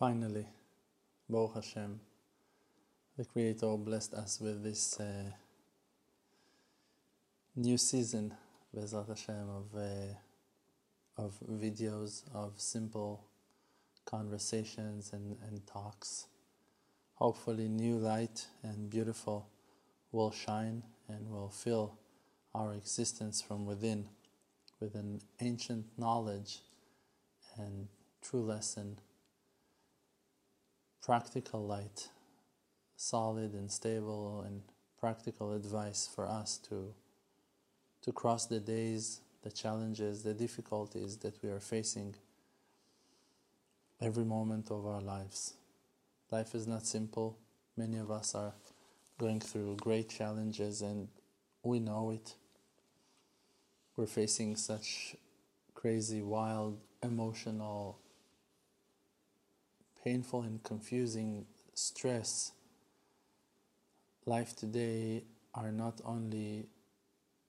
Finally, Baruch Hashem, the Creator blessed us with this uh, new season, Bezrat Hashem, of, uh, of videos, of simple conversations and, and talks. Hopefully, new light and beautiful will shine and will fill our existence from within with an ancient knowledge and true lesson, practical light, solid and stable and practical advice for us to to cross the days, the challenges, the difficulties that we are facing every moment of our lives. Life is not simple. Many of us are going through great challenges and we know it. We're facing such crazy, wild, emotional, painful, and confusing stress. Life today are not only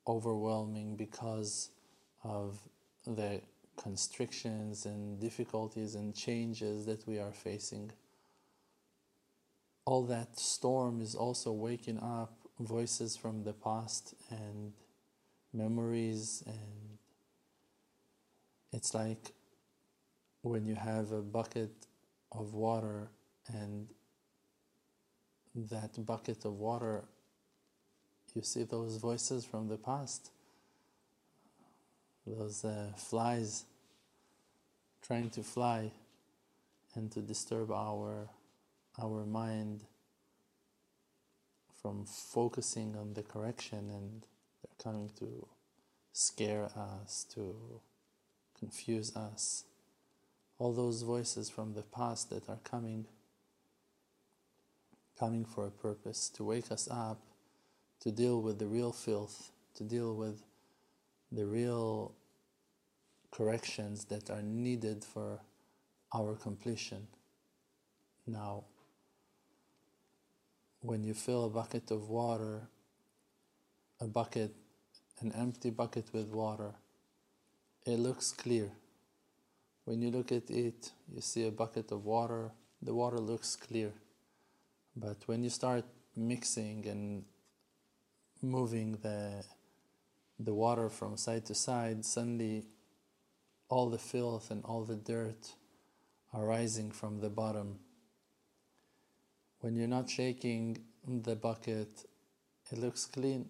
overwhelming because of the constrictions and difficulties and changes that we are facing. All that storm is also waking up voices from the past and memories, and it's like when you have a bucket of water and that bucket of water you see those voices from the past, those uh, flies trying to fly and to disturb our our mind from focusing on the correction and they're coming to scare us to confuse us all those voices from the past that are coming coming for a purpose to wake us up to deal with the real filth, to deal with the real corrections that are needed for our completion. Now, when you fill a bucket of water, a bucket, an empty bucket with water, it looks clear. When you look at it, you see a bucket of water, the water looks clear. But when you start mixing and moving the the water from side to side, suddenly all the filth and all the dirt are rising from the bottom. When you're not shaking the bucket, it looks clean.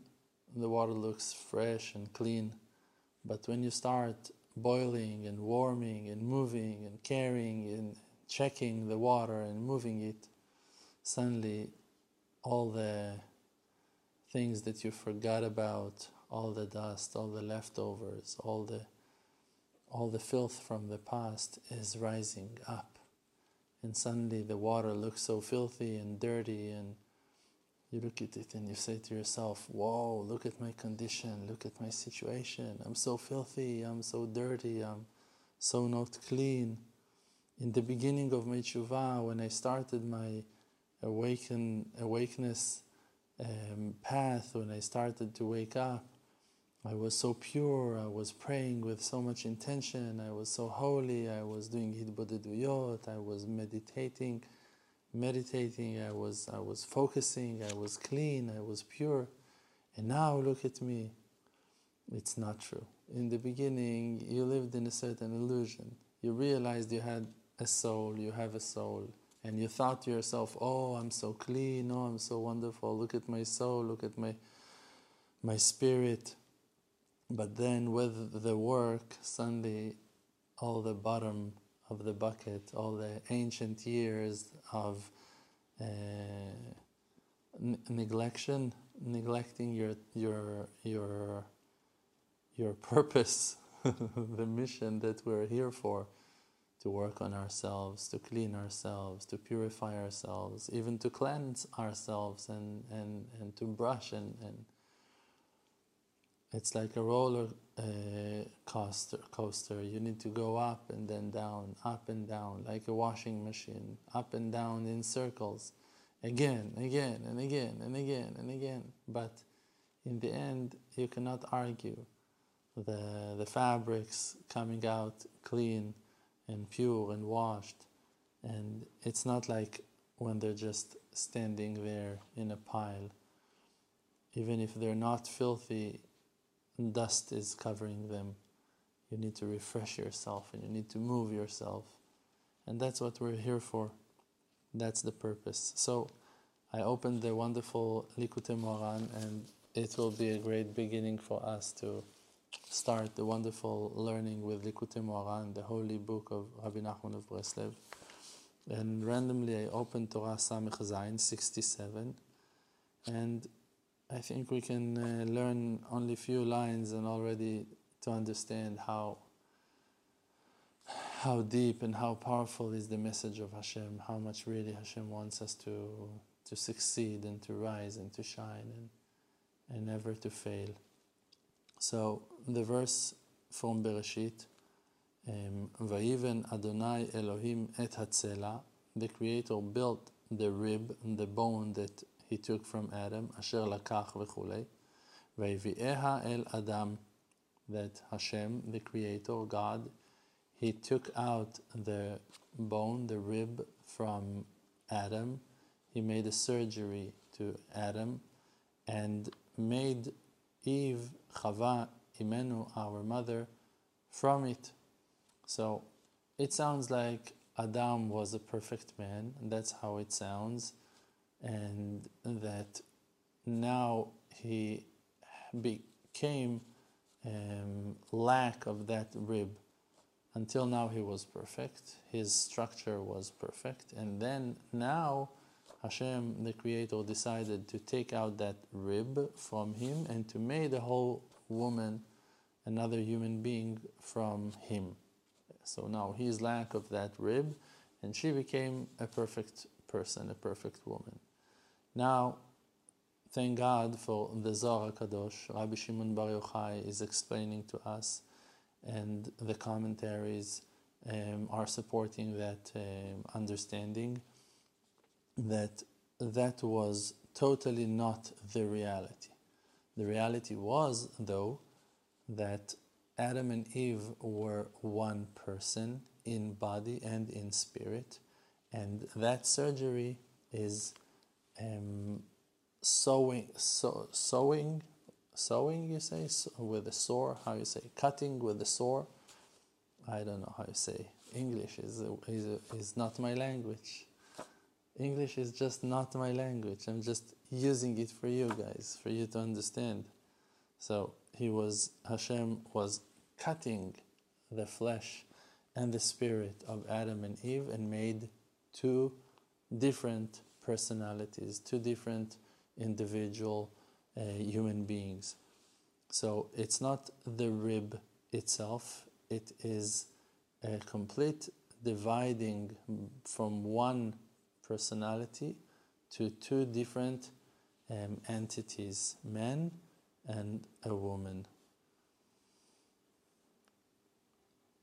The water looks fresh and clean. But when you start boiling and warming and moving and carrying and checking the water and moving it, suddenly all the things that you forgot about, all the dust, all the leftovers, all the all the filth from the past is rising up. And suddenly the water looks so filthy and dirty and you look at it and you say to yourself, Whoa, look at my condition, look at my situation. I'm so filthy, I'm so dirty, I'm so not clean. In the beginning of my tshuva, when I started my awaken awakeness um, path, when I started to wake up, I was so pure, I was praying with so much intention, I was so holy, I was doing hitbodeduyot, I was meditating, meditating, I was, I was focusing, I was clean, I was pure. And now look at me. It's not true. In the beginning, you lived in a certain illusion. You realized you had a soul, you have a soul and you thought to yourself, "Oh, I'm so clean. Oh, I'm so wonderful. Look at my soul. Look at my my spirit." But then, with the work, suddenly, all the bottom of the bucket, all the ancient years of uh, neglection, neglecting your your your your purpose, the mission that we're here for to work on ourselves, to clean ourselves, to purify ourselves, even to cleanse ourselves and, and, and to brush and, and it's like a roller uh, coaster, coaster. You need to go up and then down, up and down, like a washing machine, up and down in circles, again, again, and again, and again, and again. But in the end, you cannot argue. The, the fabrics coming out clean and pure and washed And it's not like when they're just standing there in a pile. Even if they're not filthy, dust is covering them. You need to refresh yourself and you need to move yourself. And that's what we're here for. That's the purpose. So I opened the wonderful Likutei Moharan and it will be a great beginning for us to start the wonderful learning with Likutei Moharan, the holy book of Rabbi Nachman of Breslev. And randomly I opened Torah Samech Zayin 67 and I think we can uh, learn only few lines and already to understand how how deep and how powerful is the message of Hashem, how much really Hashem wants us to to succeed and to rise and to shine and and never to fail. So the verse from Bereshit, um, Vayiven Adonai Elohim et Hatzela, the Creator built the rib, and the bone that he took from Adam, Asher Lakach v'chulei, Vayivi'eha el Adam, that Hashem, the Creator, God, he took out the bone, the rib from Adam. He made a surgery to Adam and made Eve, Chava, Imenu, our mother, from it. So it sounds like Adam was a perfect man, that's how it sounds, and that now he became um, lack of that rib. Until now, he was perfect. His structure was perfect, and then now Hashem, the Creator, decided to take out that rib from him and to make the whole woman another human being from him. So now he's lack of that rib, and she became a perfect person, a perfect woman. Now, thank God for the Zohar Kadosh. Rabbi Shimon Bar Yochai is explaining to us, and the commentaries um, are supporting that um, understanding that that was totally not the reality. The reality was, though, that Adam and Eve were one person in body and in spirit, and that surgery is um, sewing, so, sewing, sewing. You say with a saw. How you say cutting with a saw? I don't know how you say. English is is, is not my language. English is just not my language. I'm just using it for you guys, for you to understand. So he was, Hashem was cutting the flesh and the spirit of Adam and Eve and made two different personalities, two different individual uh, human beings. So it's not the rib itself, it is a complete dividing from one personality to two different um, entities, man and a woman.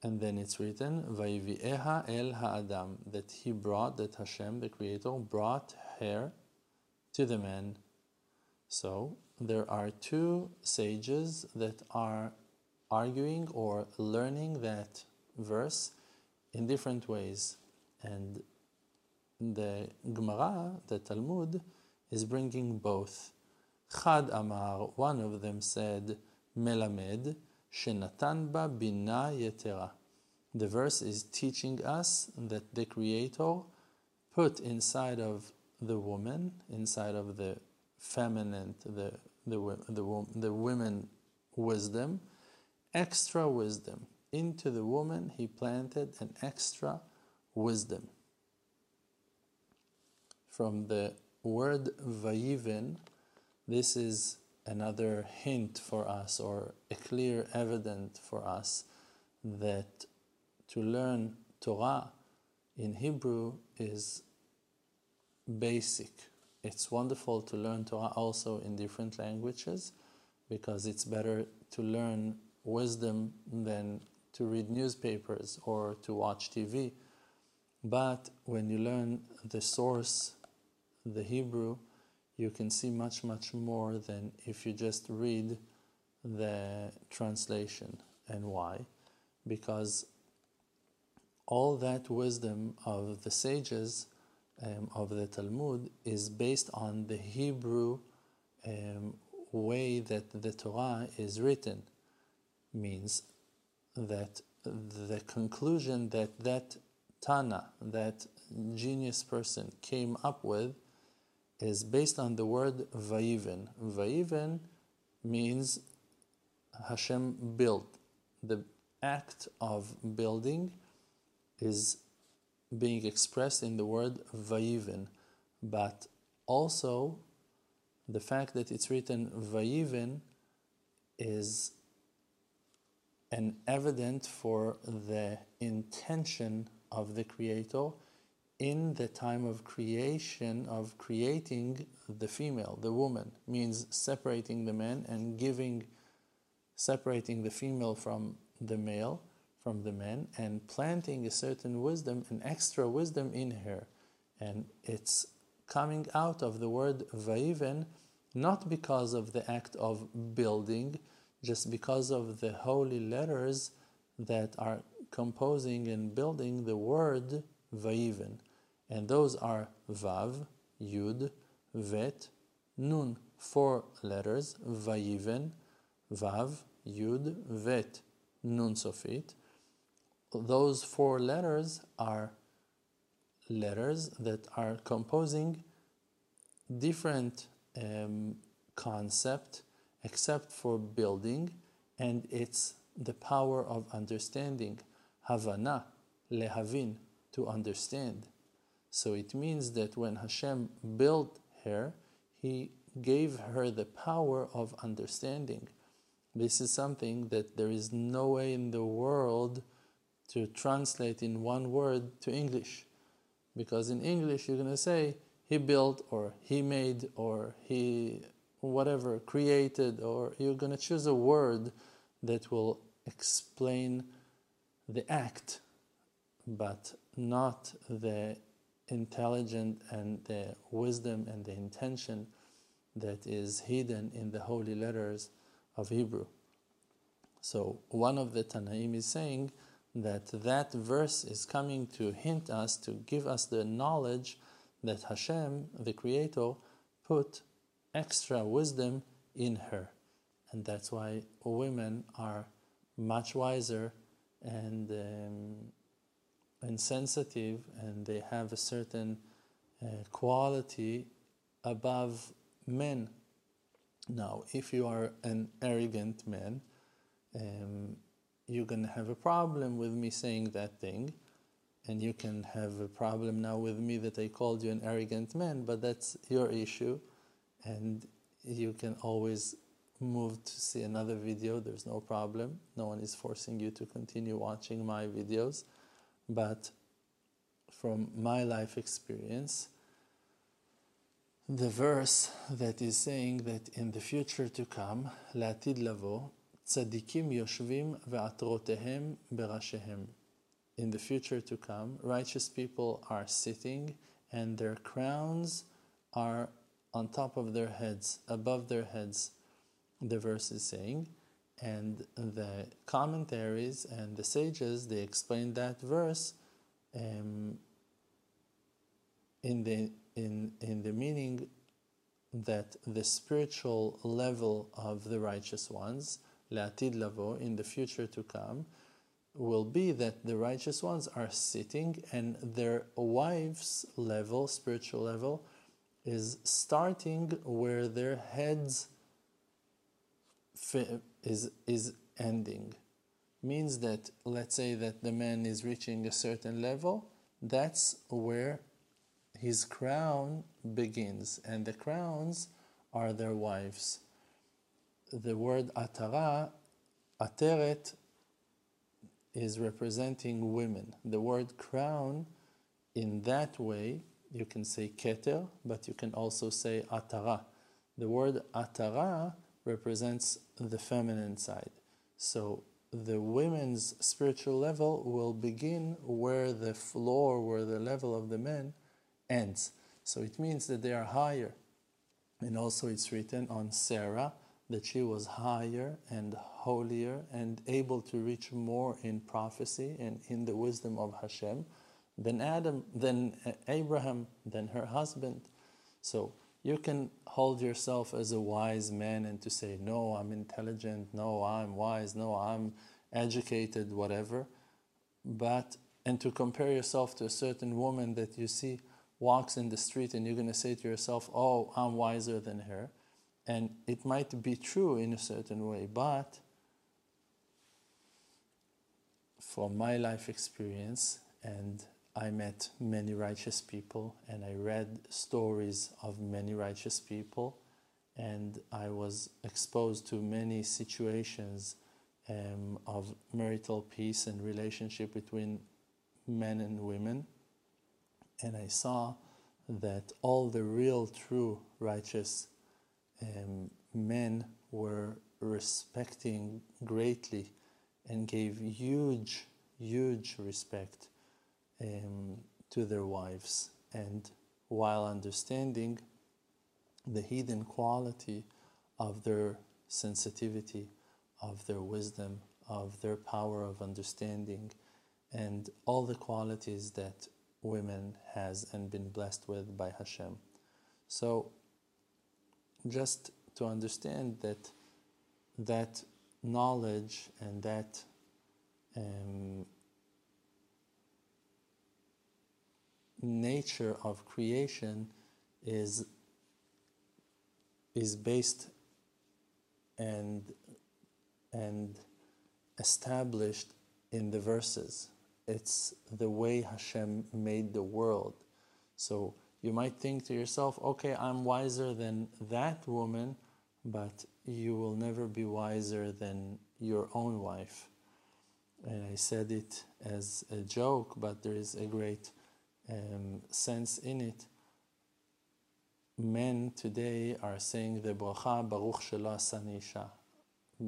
And then it's written, Vayivieha el ha'adam, that he brought, that Hashem, the Creator, brought her to the man. So there are two sages that are arguing or learning that verse in different ways. And the Gemara, the Talmud, is bringing both. Chad Amar, one of them said, Melamed, The verse is teaching us that the Creator put inside of the woman, inside of the feminine, the, the, the, the women wisdom, extra wisdom. Into the woman, he planted an extra wisdom from the word vayiven, this is another hint for us or a clear evidence for us that to learn Torah in Hebrew is basic. It's wonderful to learn Torah also in different languages because it's better to learn wisdom than to read newspapers or to watch TV. But when you learn the source the Hebrew, you can see much, much more than if you just read the translation. And why? Because all that wisdom of the sages um, of the Talmud is based on the Hebrew um, way that the Torah is written. Means that the conclusion that that Tana, that genius person, came up with is based on the word Vayiven. Vayiven means Hashem built. The act of building is being expressed in the word Vayiven, but also the fact that it's written Vayiven is an evident for the intention of the Creator in the time of creation, of creating the female, the woman, means separating the man and giving, separating the female from the male, from the man, and planting a certain wisdom, an extra wisdom in her. And it's coming out of the word vayiven, not because of the act of building, just because of the holy letters that are composing and building the word vayiven and those are Vav, Yud, Vet, Nun, four letters, Vayiven, Vav, Yud, Vet, Nun Sofit. Those four letters are letters that are composing different um, concept except for building and it's the power of understanding. Havana lehavin to understand so it means that when Hashem built her, He gave her the power of understanding. This is something that there is no way in the world to translate in one word to English. Because in English, you're going to say, He built, or He made, or He whatever, created, or you're going to choose a word that will explain the act, but not the intelligent and the wisdom and the intention that is hidden in the holy letters of Hebrew. So one of the Tanaim is saying that that verse is coming to hint us, to give us the knowledge that Hashem, the Creator, put extra wisdom in her. And that's why women are much wiser and um, and sensitive and they have a certain uh, quality above men. Now, if you are an arrogant man, um, you're going to have a problem with me saying that thing, and you can have a problem now with me that I called you an arrogant man, but that's your issue, and you can always move to see another video, there's no problem. No one is forcing you to continue watching my videos But from my life experience, the verse that is saying that in the future to come, לעתיד לבוא, צדיקים יושבים ועטרותיהם בראשיהם. In the future to come, righteous people are sitting and their crowns are on top of their heads, above their heads, the verse is saying and the commentaries and the sages they explain that verse um, in the in in the meaning that the spiritual level of the righteous ones latid lavo in the future to come will be that the righteous ones are sitting and their wives level spiritual level is starting where their heads is is ending means that let's say that the man is reaching a certain level that's where his crown begins and the crowns are their wives. The word atara ateret is representing women. The word crown in that way you can say keter but you can also say atara. The word atara represents the feminine side. So the women's spiritual level will begin where the floor, where the level of the men ends. So it means that they are higher. And also it's written on Sarah, that she was higher and holier and able to reach more in prophecy and in the wisdom of Hashem than Adam, than Abraham, than her husband. So you can hold yourself as a wise man and to say, No, I'm intelligent, no, I'm wise, no, I'm educated, whatever. But, and to compare yourself to a certain woman that you see walks in the street and you're going to say to yourself, Oh, I'm wiser than her. And it might be true in a certain way, but from my life experience, and I met many righteous people, and I read stories of many righteous people, and I was exposed to many situations um, of marital peace and relationship between men and women. And I saw that all the real, true, righteous um, men were respecting greatly and gave huge, huge respect um, to their wives, and while understanding the hidden quality of their sensitivity, of their wisdom, of their power of understanding, and all the qualities that women has and been blessed with by Hashem. So just to understand that that knowledge and that um, nature of creation is is based and and established in the verses. It's the way Hashem made the world. So you might think to yourself, okay, I'm wiser than that woman, but you will never be wiser than your own wife. And I said it as a joke, but there is a great um, sense in it. Men today are saying the bracha Baruch Shelo Asani Isha.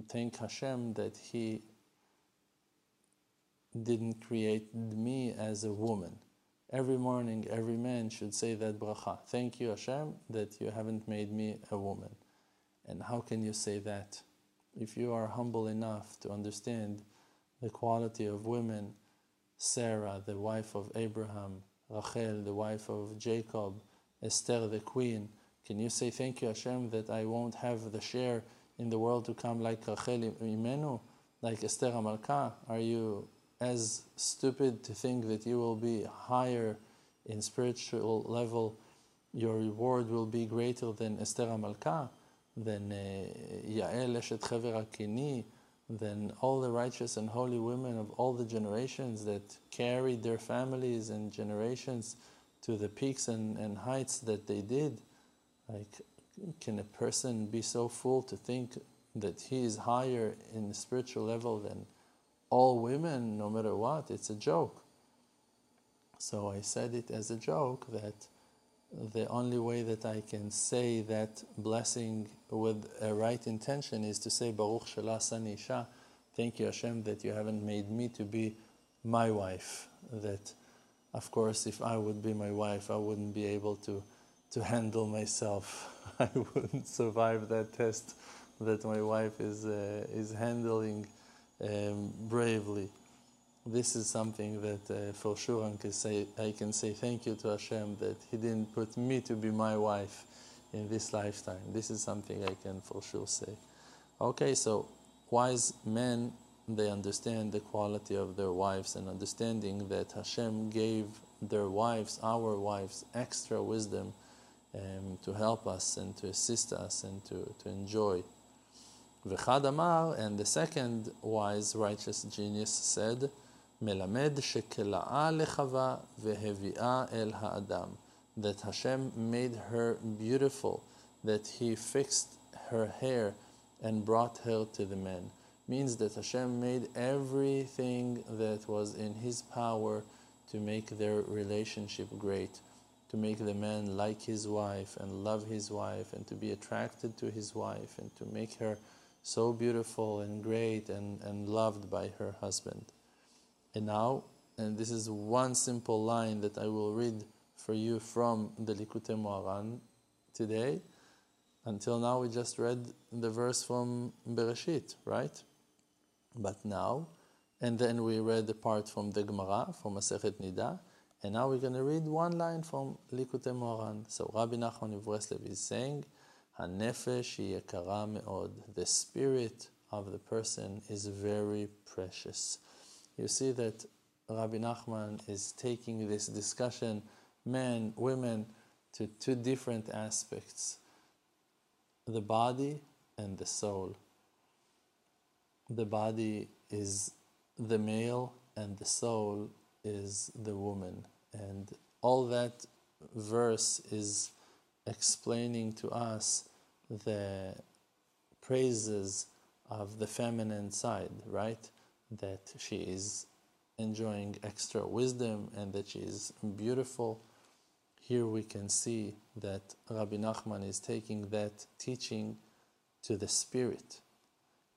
Thank Hashem that He didn't create me as a woman. Every morning, every man should say that bracha. Thank you, Hashem, that you haven't made me a woman. And how can you say that? If you are humble enough to understand the quality of women, Sarah, the wife of Abraham, Rachel, the wife of Jacob, Esther, the queen, can you say thank you, Hashem, that I won't have the share in the world to come like Rachel Imenu, like Esther Amalka? Are you as stupid to think that you will be higher in spiritual level? Your reward will be greater than Esther Amalka, than uh, Yael Eshet Chever Akini, than all the righteous and holy women of all the generations that carried their families and generations to the peaks and, and heights that they did. Like, can a person be so fool to think that he is higher in the spiritual level than all women, no matter what? It's a joke. So I said it as a joke that the only way that I can say that blessing with a right intention is to say Baruch Shelo Asani Isha. Thank you, Hashem, that you haven't made me to be my wife. That, of course, if I would be my wife, I wouldn't be able to, to handle myself. I wouldn't survive that test that my wife is, uh, is handling um, bravely this is something that uh, for sure I can, say, I can say thank you to Hashem that He didn't put me to be my wife in this lifetime. This is something I can for sure say. Okay, so wise men, they understand the quality of their wives and understanding that Hashem gave their wives, our wives, extra wisdom um, to help us and to assist us and to, to enjoy. V'chad and the second wise, righteous genius said, מלמד שכלאה לחווה והביאה אל האדם. That Hashem made her beautiful, that He fixed her hair and brought her to the man. Means that Hashem made everything that was in His power to make their relationship great, to make the man like his wife and love his wife and to be attracted to his wife and to make her so beautiful and great and, and loved by her husband. And now, and this is one simple line that I will read for you from the Likutei Moharan today. Until now, we just read the verse from Bereshit, right? But now, and then we read the part from the Gemara, from Masechet Nida, and now we're going to read one line from Likutei Moharan. So Rabbi Nachman of Breslev is saying, "Hanefesh yekara meod." The spirit of the person is very precious. You see that Rabbi Nachman is taking this discussion, men, women, to two different aspects the body and the soul. The body is the male and the soul is the woman. And all that verse is explaining to us the praises of the feminine side, right? That she is enjoying extra wisdom and that she is beautiful. Here we can see that Rabbi Nachman is taking that teaching to the spirit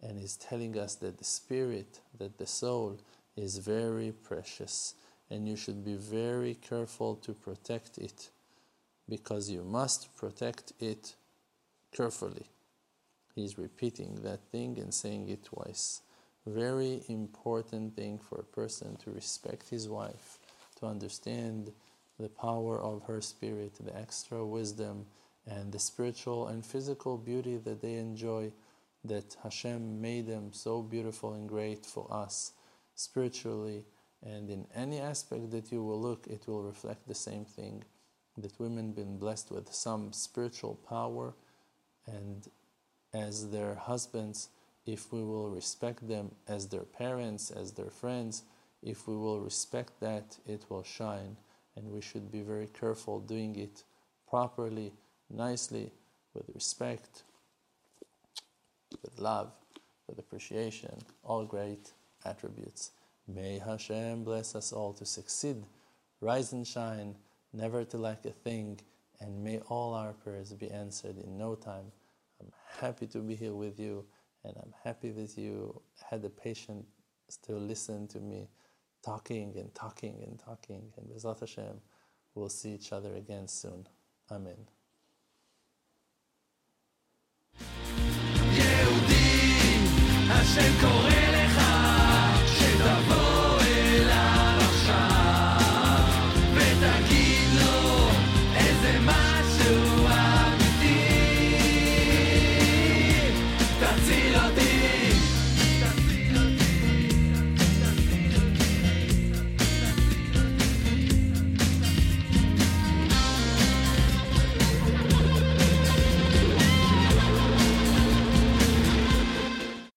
and is telling us that the spirit, that the soul is very precious and you should be very careful to protect it because you must protect it carefully. He's repeating that thing and saying it twice. Very important thing for a person to respect his wife, to understand the power of her spirit, the extra wisdom, and the spiritual and physical beauty that they enjoy, that Hashem made them so beautiful and great for us spiritually. And in any aspect that you will look, it will reflect the same thing that women been blessed with some spiritual power and as their husbands if we will respect them as their parents, as their friends, if we will respect that, it will shine. And we should be very careful doing it properly, nicely, with respect, with love, with appreciation, all great attributes. May Hashem bless us all to succeed, rise and shine, never to lack a thing, and may all our prayers be answered in no time. I'm happy to be here with you and I'm happy that you had the patience to listen to me talking and talking and talking. And Bezat Hashem, we'll see each other again soon. Amen. יהודי, השם קורא לך שתבוא